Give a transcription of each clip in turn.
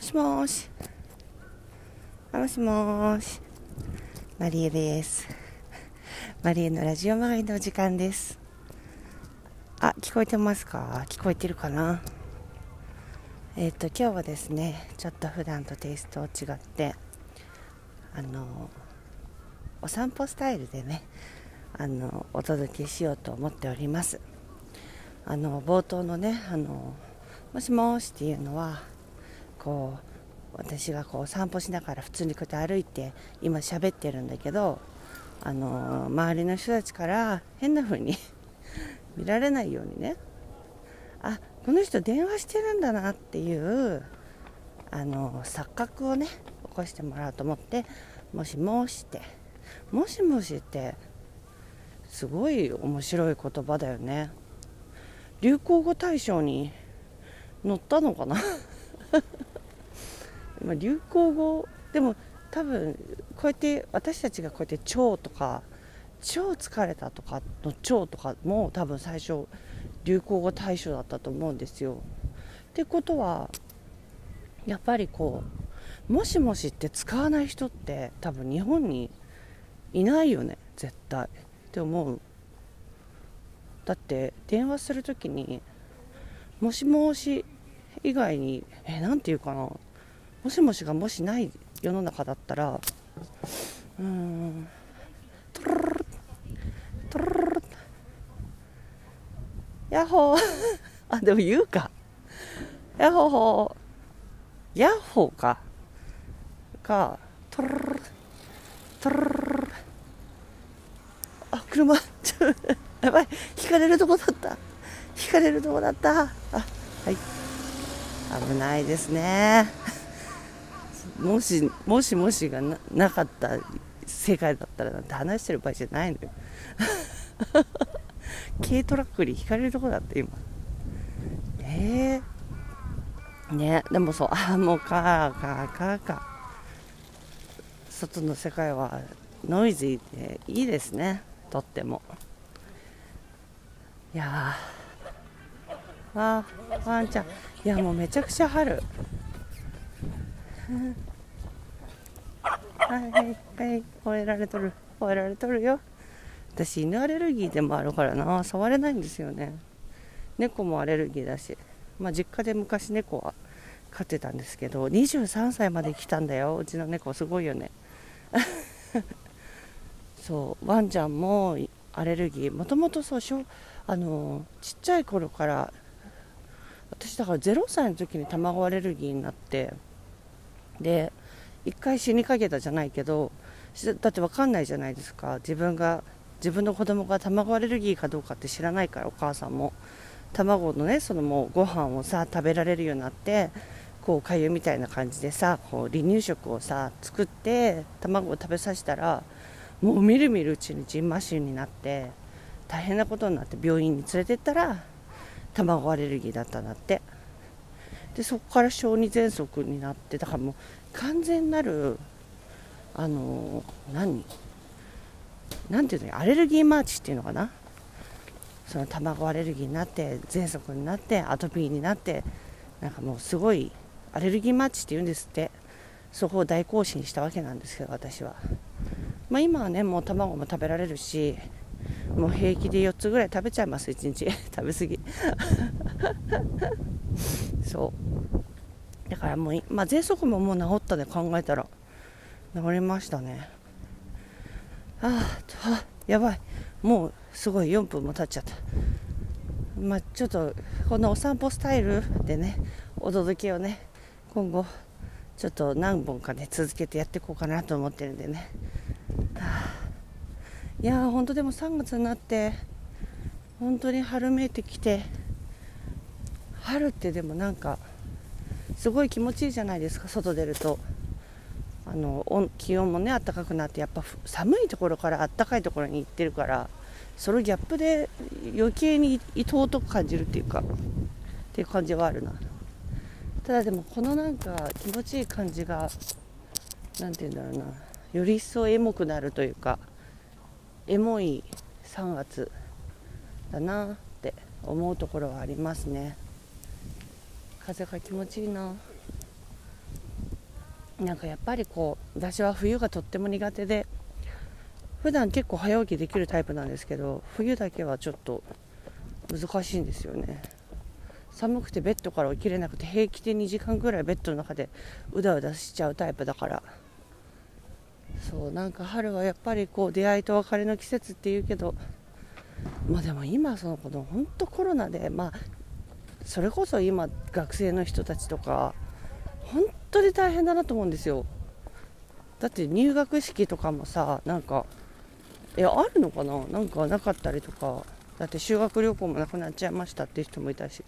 もしもーし。もしもーし。マリエです。マリエのラジオマガイのお時間です。あ、聞こえてますか？聞こえてるかな？えっ、と、今日はですね、ちょっと普段とテイスト違って、あの、お散歩スタイルでね、あの、お届けしようと思っております。あの、冒頭のね、あの、もしもーしっていうのは、こう私がこう散歩しながら普通にこうやって歩いて今喋ってるんだけどあの周りの人たちから変な風に見られないようにね。あこの人電話してるんだなっていうあの錯覚をね起こしてもらおうと思ってもしもしって。もしもしってすごい面白い言葉だよね。流行語大賞に乗ったのかな？まあ流行語でも多分こうやって私たちがこうやって「超」とか「超疲れた」とかの「超」とかも多分最初流行語大賞だったと思うんですよ。ってことはやっぱりこう「もしもし」って使わない人って多分日本にいないよね絶対って思う。だって電話する時に「もしもし」以外にえなんていうかな。もしもしがもしない世の中だったらうーんトゥルルトゥルルヤッホー。あでも言うか。ヤッホー。ヤッホーか。かトゥルルトゥルルルあ車やばい。引かれるとこだった。引かれるとこだった。あ危ないですね。もしもしもしがなかった世界だったらなんて話してる場合じゃないのよ。軽トラックにひかれるとこだって今。ええねでもそう。あもうかかかか外の世界はノイズーでいいですね。とっても。いやー。あワンちゃん。いやもうめちゃくちゃ春。はいはいはい。吠えられとる。吠えられとるよ。私犬アレルギーでもあるからな。触れないんですよね。猫もアレルギーだし。まあ実家で昔猫は飼ってたんですけど23歳まで来たんだよ。うちの猫すごいよね。そう。ワンちゃんもアレルギー。もともとそうしょあのちっちゃい頃からだから0歳の時に卵アレルギーになってで一回死にかけたじゃないけどだって分かんないじゃないですか。自分が自分の子供が卵アレルギーかどうかって知らないからお母さんも。卵のねそのもうご飯をさ食べられるようになってこうかゆみたいな感じでさこう離乳食をさ作って卵を食べさせたらもうみるみるうちにジンマシンになって大変なことになって病院に連れてったら卵アレルギーだったんだって。でそこから小児喘息になってだからもう完全なるあの何？なんていうの？アレルギーマーチっていうのかな？その卵アレルギーになって喘息になってアトピーになってなんかもうすごいアレルギーマーチって言うんですって。そこを大行進したわけなんですけど私は、まあ、今はねもう卵も食べられるしもう平気で4つぐらい食べちゃいます1日。食べ過ぎ。そう。だからもう、まあ、喘息ももう治ったで考えたら治りましたね。ああやばい。もうすごい4分も経っちゃった。まあちょっとこのお散歩スタイルでねお届けをね今後ちょっと何本かね続けてやっていこうかなと思ってるんでね、いやー本当でも3月になって本当に春めいてきて春ってでもなんかすごい気持ちいいじゃないですか外出ると。あの気温もね暖かくなってやっぱ寒いところから暖かいところに行ってるからそのギャップで余計に愛おとく感じるっていうかっていう感じはあるな。ただでもこのなんか気持ちいい感じが何て言うんだろうなより一層エモくなるというかエモい3月だなって思うところはありますね。風が気持ちいいな。なんかやっぱりこう私は冬がとっても苦手で普段結構早起きできるタイプなんですけど冬だけはちょっと難しいんですよね。寒くてベッドから起きれなくて平気で2時間ぐらいベッドの中でうだうだしちゃうタイプだから。そうなんか春はやっぱりこう出会いと別れの季節っていうけどまあでも今そのこの本当コロナでまあそれこそ今学生の人たちとか本当に大変だなと思うんですよ。だって入学式とかもさなんかいやあるのかな？なんかなかったりとか。だって修学旅行もなくなっちゃいましたっていう人もいたし。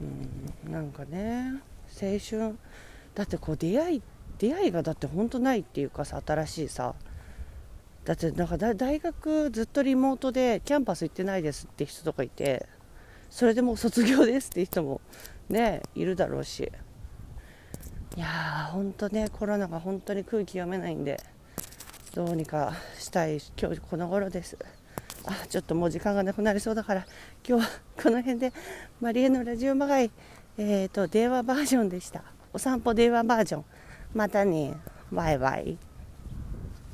うんなんかね。青春。だってこう出会い出会いがだって本当ないっていうかさ新しいさ。だってなんか大学ずっとリモートでキャンパス行ってないですって人とかいて。それでもう卒業ですって人もねいるだろうし。いやー本当ねコロナが本当に空気読めないんでどうにかしたい今日この頃です。あちょっともう時間がなくなりそうだから今日はこの辺でマリエのラジオまがいえーと電話バージョンでした。お散歩電話バージョン。またね。バイバイ。